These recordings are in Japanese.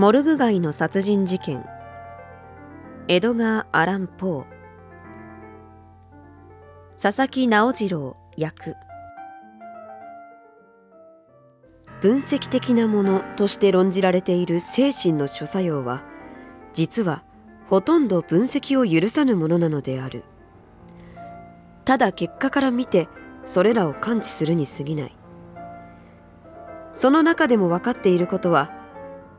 モルグ街の殺人事件。エドガー・アラン・ポー。佐々木直次郎役。分析的なものとして論じられている精神の諸作用は実はほとんど分析を許さぬものなのである。ただ結果から見てそれらを感知するに過ぎない。その中でも分かっていることは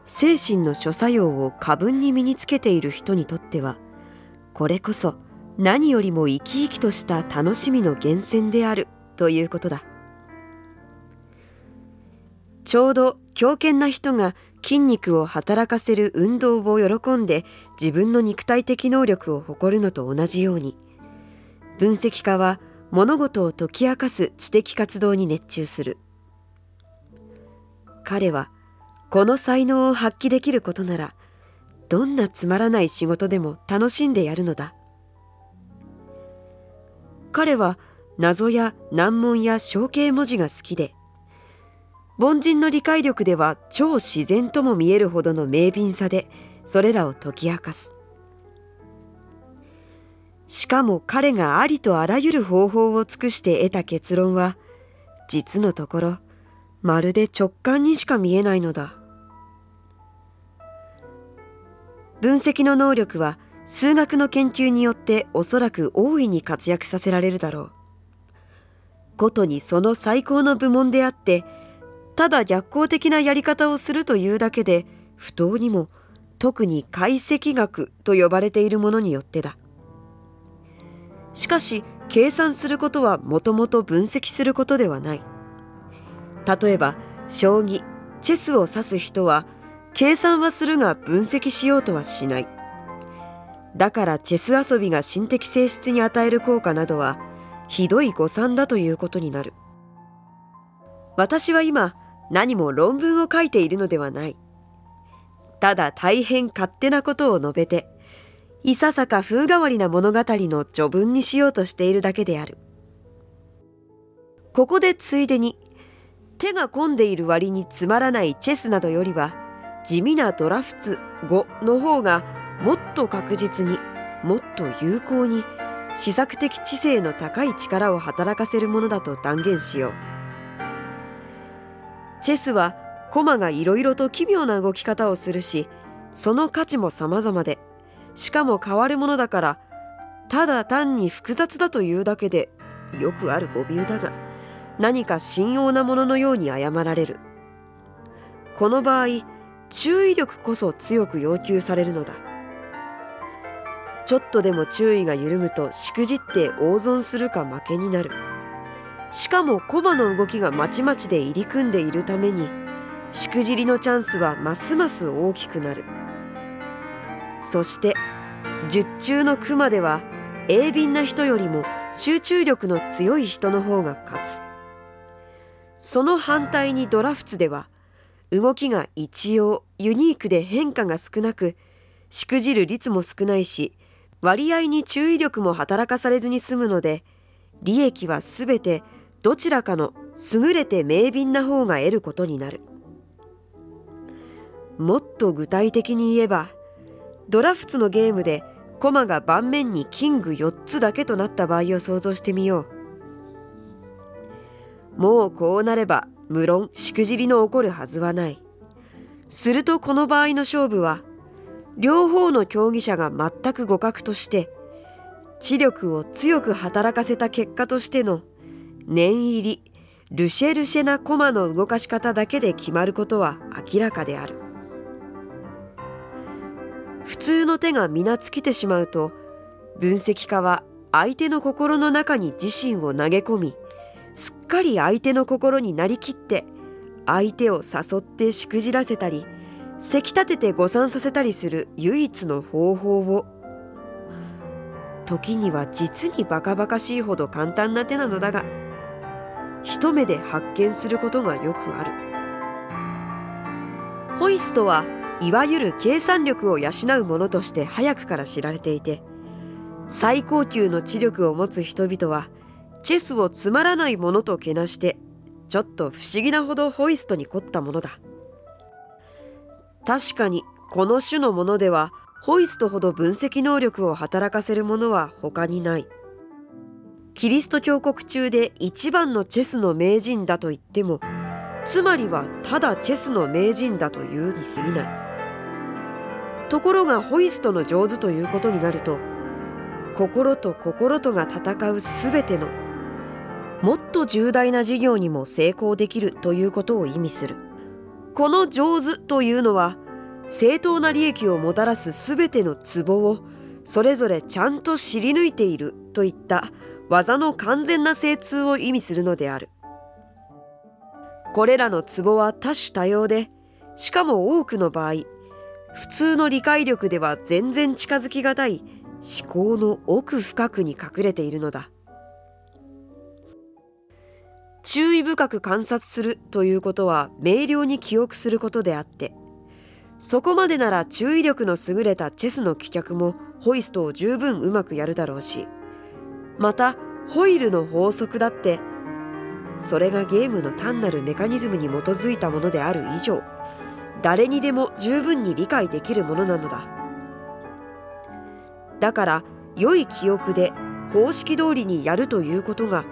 精神の諸作用を過分に身につけている人にとってはこれこそ何よりも生き生きとした楽しみの源泉であるということだ。ちょうど強健な人が筋肉を働かせる運動を喜んで自分の肉体的能力を誇るのと同じように分析家は物事を解き明かす知的活動に熱中する。彼はこの才能を発揮できることならどんなつまらない仕事でも楽しんでやるのだ。彼は謎や難問や象形文字が好きで凡人の理解力では超自然とも見えるほどの明敏さでそれらを解き明かす。しかも彼がありとあらゆる方法を尽くして得た結論は実のところまるで直感にしか見えないのだ。分析の能力は数学の研究によっておそらく大いに活躍させられるだろう。ことにその最高の部門であってただ逆行的なやり方をするというだけで不当にも特に解析学と呼ばれているものによってだ。しかし計算することはもともと分析することではない。例えば将棋チェスを指す人は計算はするが分析しようとはしない。だからチェス遊びが心的性質に与える効果などはひどい誤算だということになる。私は今何も論文を書いているのではない。ただ大変勝手なことを述べていささか風変わりな物語の序文にしようとしているだけである。ここでついでに手が込んでいる割につまらないチェスなどよりは地味なドラフツ5の方がもっと確実にもっと有効に試作的知性の高い力を働かせるものだと断言しよう。チェスは駒がいろいろと奇妙な動き方をするしその価値も様々でしかも変わるものだからただ単に複雑だというだけでよくある語尾だが何か信用なもののように誤られる。この場合注意力こそ強く要求されるのだ。ちょっとでも注意が緩むとしくじって大損するか負けになる。しかも駒の動きがまちまちで入り組んでいるためにしくじりのチャンスはますます大きくなる。そして十中の熊では鋭敏な人よりも集中力の強い人の方が勝つ。その反対にドラフツでは動きが一様ユニークで変化が少なくしくじる率も少ないし割合に注意力も働かされずに済むので利益はすべてどちらかの優れて明敏な方が得ることになる。もっと具体的に言えばドラフツのゲームで駒が盤面にキング4つだけとなった場合を想像してみよう。もうこうなれば無論しくじりの起こるはずはない。するとこの場合の勝負は両方の競技者が全く互角として知力を強く働かせた結果としての念入りルシェルシェな駒の動かし方だけで決まることは明らかである。普通の手が皆尽きてしまうと分析家は相手の心の中に自身を投げ込みすっかり相手の心になりきって相手を誘ってしくじらせたりせき立てて誤算させたりする唯一の方法を。時には実にバカバカしいほど簡単な手なのだが一目で発見することがよくある。ホイストはいわゆる計算力を養うものとして早くから知られていて最高級の知力を持つ人々はチェスをつまらないものとけなしてちょっと不思議なほどホイストに凝ったものだ。確かにこの種のものではホイストほど分析能力を働かせるものは他にない。キリスト教国中で一番のチェスの名人だと言ってもつまりはただチェスの名人だというに過ぎない。ところがホイストの上手ということになると心と心とが戦うすべてのもっと重大な事業にも成功できるということを意味する。この上手というのは正当な利益をもたらすすべてのツボをそれぞれちゃんと知り抜いているといった技の完全な精通を意味するのである。これらのツボは多種多様でしかも多くの場合普通の理解力では全然近づきがたい思考の奥深くに隠れているのだ。注意深く観察するということは明瞭に記憶することであってそこまでなら注意力の優れたチェスの棄却もホイストを十分うまくやるだろうしまたホイールの法則だってそれがゲームの単なるメカニズムに基づいたものである以上誰にでも十分に理解できるものなのだ。だから良い記憶で方式通りにやるということが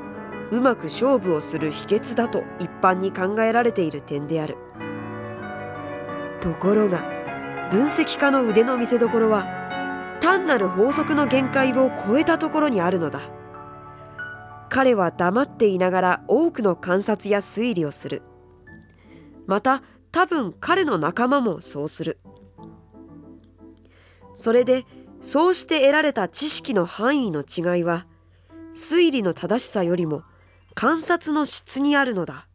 うまく勝負をする秘訣だと一般に考えられている点である。ところが分析家の腕の見せ所は単なる法則の限界を超えたところにあるのだ。彼は黙っていながら多くの観察や推理をする。また多分彼の仲間もそうする。それでそうして得られた知識の範囲の違いは推理の正しさよりも観察の質にあるのだ。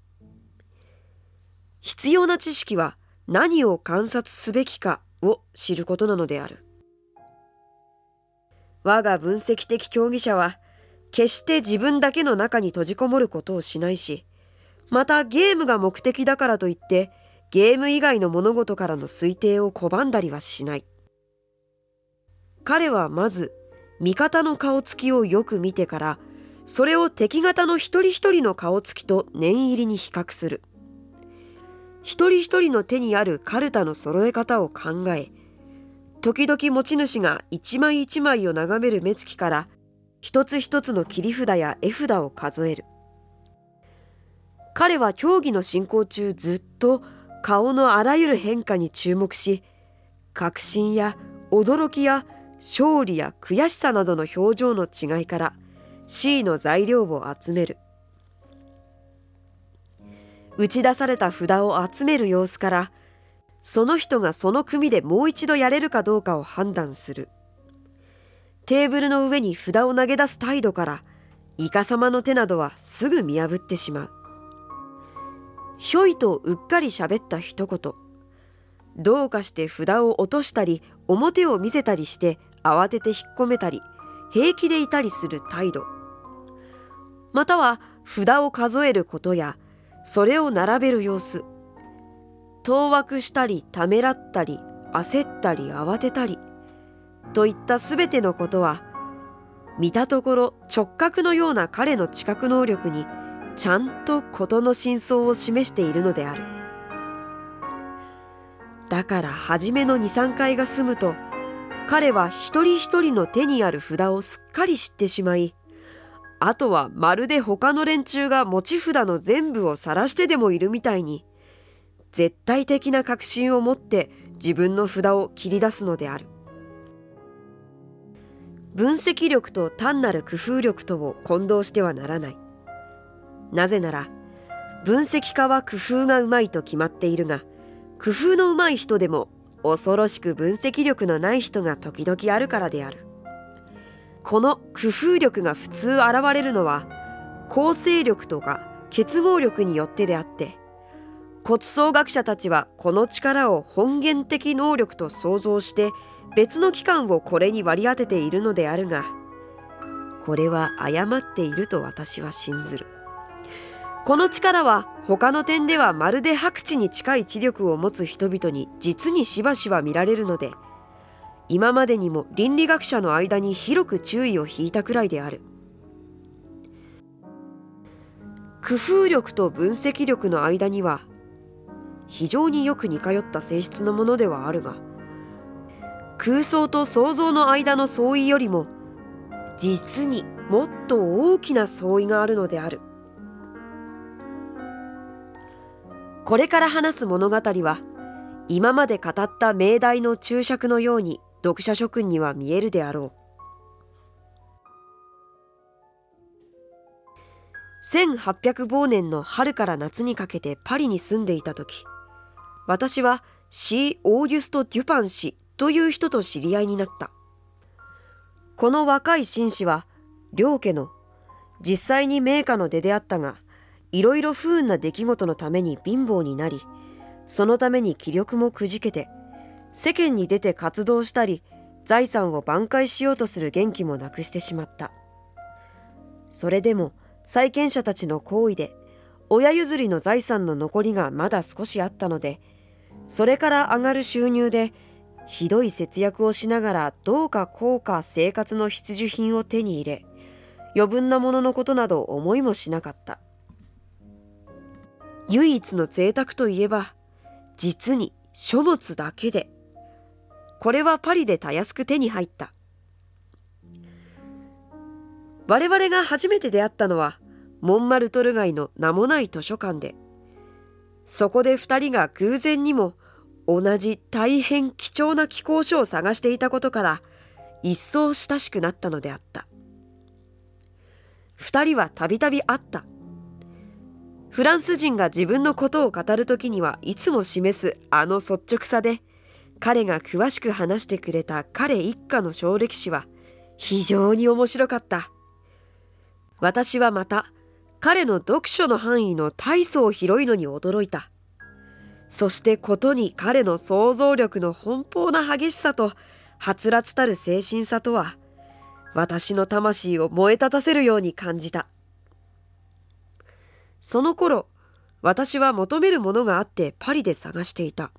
必要な知識は何を観察すべきかを知ることなのである。我が分析的競技者は決して自分だけの中に閉じこもることをしないしまたゲームが目的だからといってゲーム以外の物事からの推定を拒んだりはしない。彼はまず味方の顔つきをよく見てからそれを敵方の一人一人の顔つきと念入りに比較する。一人一人の手にあるカルタの揃え方を考え時々持ち主が一枚一枚を眺める目つきから一つ一つの切り札や絵札を数える。彼は競技の進行中ずっと顔のあらゆる変化に注目し確信や驚きや勝利や悔しさなどの表情の違いから C の材料を集める。打ち出された札を集める様子からその人がその組でもう一度やれるかどうかを判断する。テーブルの上に札を投げ出す態度からイカ様の手などはすぐ見破ってしまう。ひょいとうっかり喋った一言。どうかして札を落としたり表を見せたりして慌てて引っ込めたり平気でいたりする態度。または札を数えることやそれを並べる様子当惑したりためらったり焦ったり慌てたりといったすべてのことは見たところ直角のような彼の知覚能力にちゃんと事の真相を示しているのである。だから初めの23回が済むと彼は一人一人の手にある札をすっかり知ってしまいあとはまるで他の連中が持ち札の全部を晒してでもいるみたいに絶対的な確信を持って自分の札を切り出すのである。分析力と単なる工夫力とを混同してはならない。なぜなら分析家は工夫がうまいと決まっているが工夫のうまい人でも恐ろしく分析力のない人が時々あるからである。この工夫力が普通現れるのは構成力とか結合力によってであって骨葬学者たちはこの力を本源的能力と想像して別の機関をこれに割り当てているのであるがこれは誤っていると私は信ずる。この力は他の点ではまるで白地に近い知力を持つ人々に実にしばしば見られるので今までにも倫理学者の間に広く注意を引いたくらいである。工夫力と分析力の間には非常によく似通った性質のものではあるが空想と想像の間の相違よりも実にもっと大きな相違があるのである。これから話す物語は今まで語った命題の注釈のように読者諸君には見えるであろう。1800忘年の春から夏にかけてパリに住んでいた時私はシー・オーギュスト・デュパン氏という人と知り合いになった。この若い紳士は両家の実際に名家の出であったがいろいろ不運な出来事のために貧乏になりそのために気力もくじけて世間に出て活動したり財産を挽回しようとする元気もなくしてしまった。それでも債権者たちの行為で親譲りの財産の残りがまだ少しあったのでそれから上がる収入でひどい節約をしながらどうかこうか生活の必需品を手に入れ余分なもののことなど思いもしなかった。唯一の贅沢といえば実に書物だけで。これはパリでたやすく手に入った。我々が初めて出会ったのはモンマルトル街の名もない図書館で。そこで2人が偶然にも同じ大変貴重な寄稿書を探していたことから一層親しくなったのであった。2人はたびたび会った。フランス人が自分のことを語る時にはいつも示すあの率直さで彼が詳しく話してくれた彼一家の小歴史は非常に面白かった。私はまた彼の読書の範囲の大層広いのに驚いた。そしてことに彼の想像力の奔放な激しさとはつらつたる精神さとは私の魂を燃え立たせるように感じた。その頃私は求めるものがあってパリで探していた。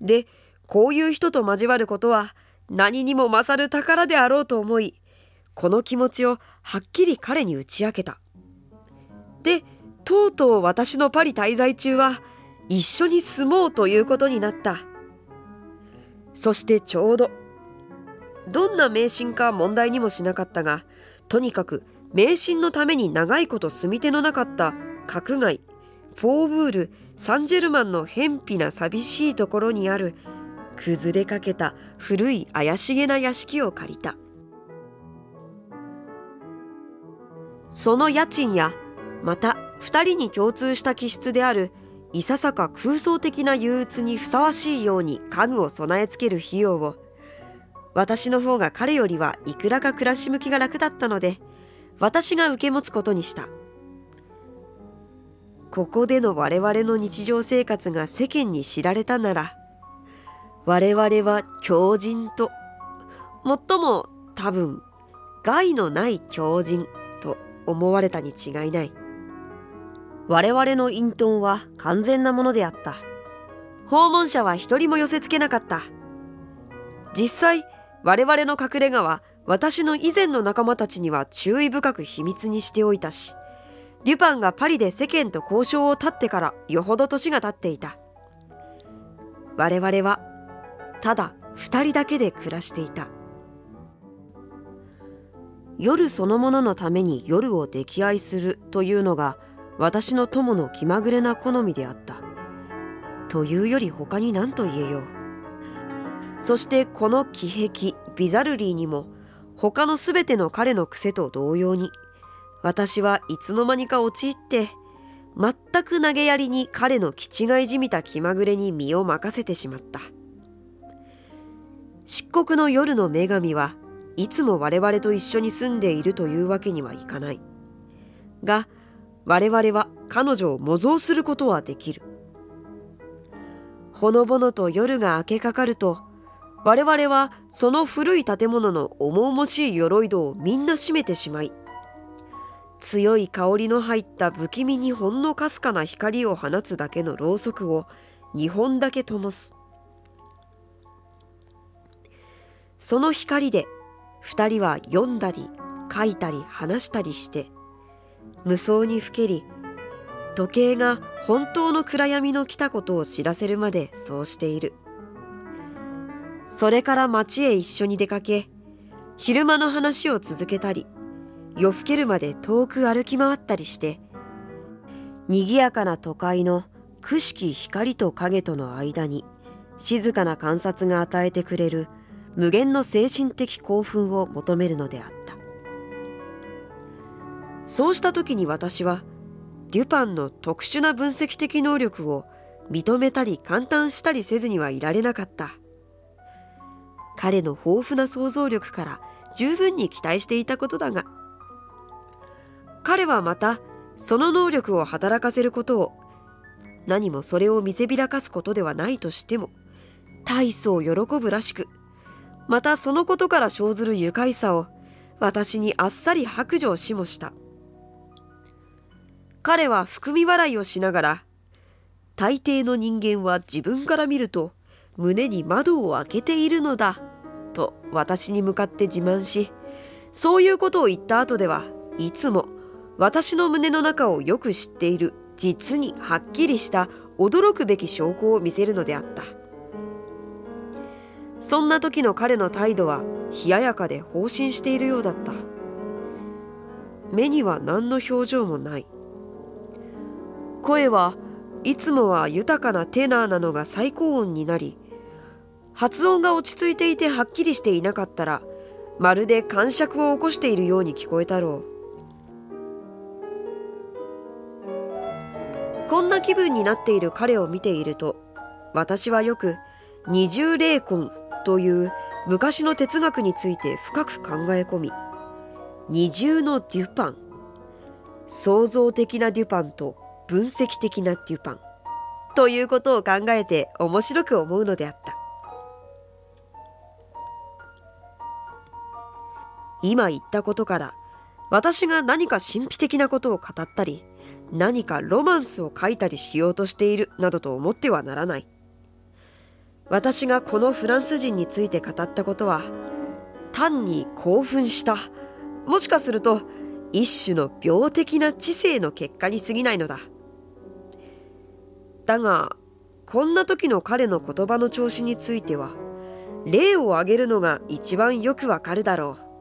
でこういう人と交わることは何にも勝る宝であろうと思いこの気持ちをはっきり彼に打ち明けた。でとうとう私のパリ滞在中は一緒に住もうということになった。そしてちょうどどんな迷信か問題にもしなかったがとにかく迷信のために長いこと住み手のなかった閣外フォーブール・サンジェルマンの偏僻な寂しいところにある崩れかけた古い怪しげな屋敷を借りた。その家賃やまた2人に共通した気質であるいささか空想的な憂鬱にふさわしいように家具を備え付ける費用を私の方が彼よりはいくらか暮らし向きが楽だったので私が受け持つことにした。ここでの我々の日常生活が世間に知られたなら我々は狂人と。最も多分害のない狂人と思われたに違いない。我々の隠遁は完全なものであった。訪問者は一人も寄せつけなかった。実際我々の隠れ家は私の以前の仲間たちには注意深く秘密にしておいたしデュパンがパリで世間と交渉を立ってからよほど年が経っていた。我々はただ二人だけで暮らしていた。夜そのもののために夜を溺愛するというのが私の友の気まぐれな好みであった。というより他に何と言えよう。そしてこの気癖ビザルリーにも他の全ての彼の癖と同様に私はいつの間にか陥って全く投げやりに彼の気違いじみた気まぐれに身を任せてしまった。漆黒の夜の女神はいつも我々と一緒に住んでいるというわけにはいかない。が我々は彼女を模造することはできる。ほのぼのと夜が明けかかると我々はその古い建物の重々しい鎧戸をみんな閉めてしまい強い香りの入った不気味にほんのかすかな光を放つだけのろうそくを2本だけ灯す。その光で2人は読んだり書いたり話したりして無双にふけり時計が本当の暗闇の来たことを知らせるまでそうしている。それから町へ一緒に出かけ昼間の話を続けたり夜更けるまで遠く歩き回ったりして賑やかな都会のくしき光と影との間に静かな観察が与えてくれる無限の精神的興奮を求めるのであった。そうした時に私はデュパンの特殊な分析的能力を認めたり感嘆したりせずにはいられなかった。彼の豊富な想像力から十分に期待していたことだが彼はまたその能力を働かせることを何もそれを見せびらかすことではないとしても大層喜ぶらしくまたそのことから生ずる愉快さを私にあっさり白状しもした。彼は含み笑いをしながら大抵の人間は自分から見ると胸に窓を開けているのだと私に向かって自慢しそういうことを言った後ではいつも私の胸の中をよく知っている実にはっきりした驚くべき証拠を見せるのであった。そんな時の彼の態度は冷ややかで放心しているようだった。目には何の表情もない。声はいつもは豊かなテナーなのが最高音になり発音が落ち着いていてはっきりしていなかったらまるで感触を起こしているように聞こえたろう。こんな気分になっている彼を見ていると私はよく二重霊魂という昔の哲学について深く考え込み二重のデュパン創造的なデュパンと分析的なデュパンということを考えて面白く思うのであった。今言ったことから私が何か神秘的なことを語ったり何かロマンスを書いたりしようとしているなどと思ってはならない。私がこのフランス人について語ったことは単に興奮した。もしかすると一種の病的な知性の結果に過ぎないのだ。だがこんな時の彼の言葉の調子については例を挙げるのが一番よくわかるだろう。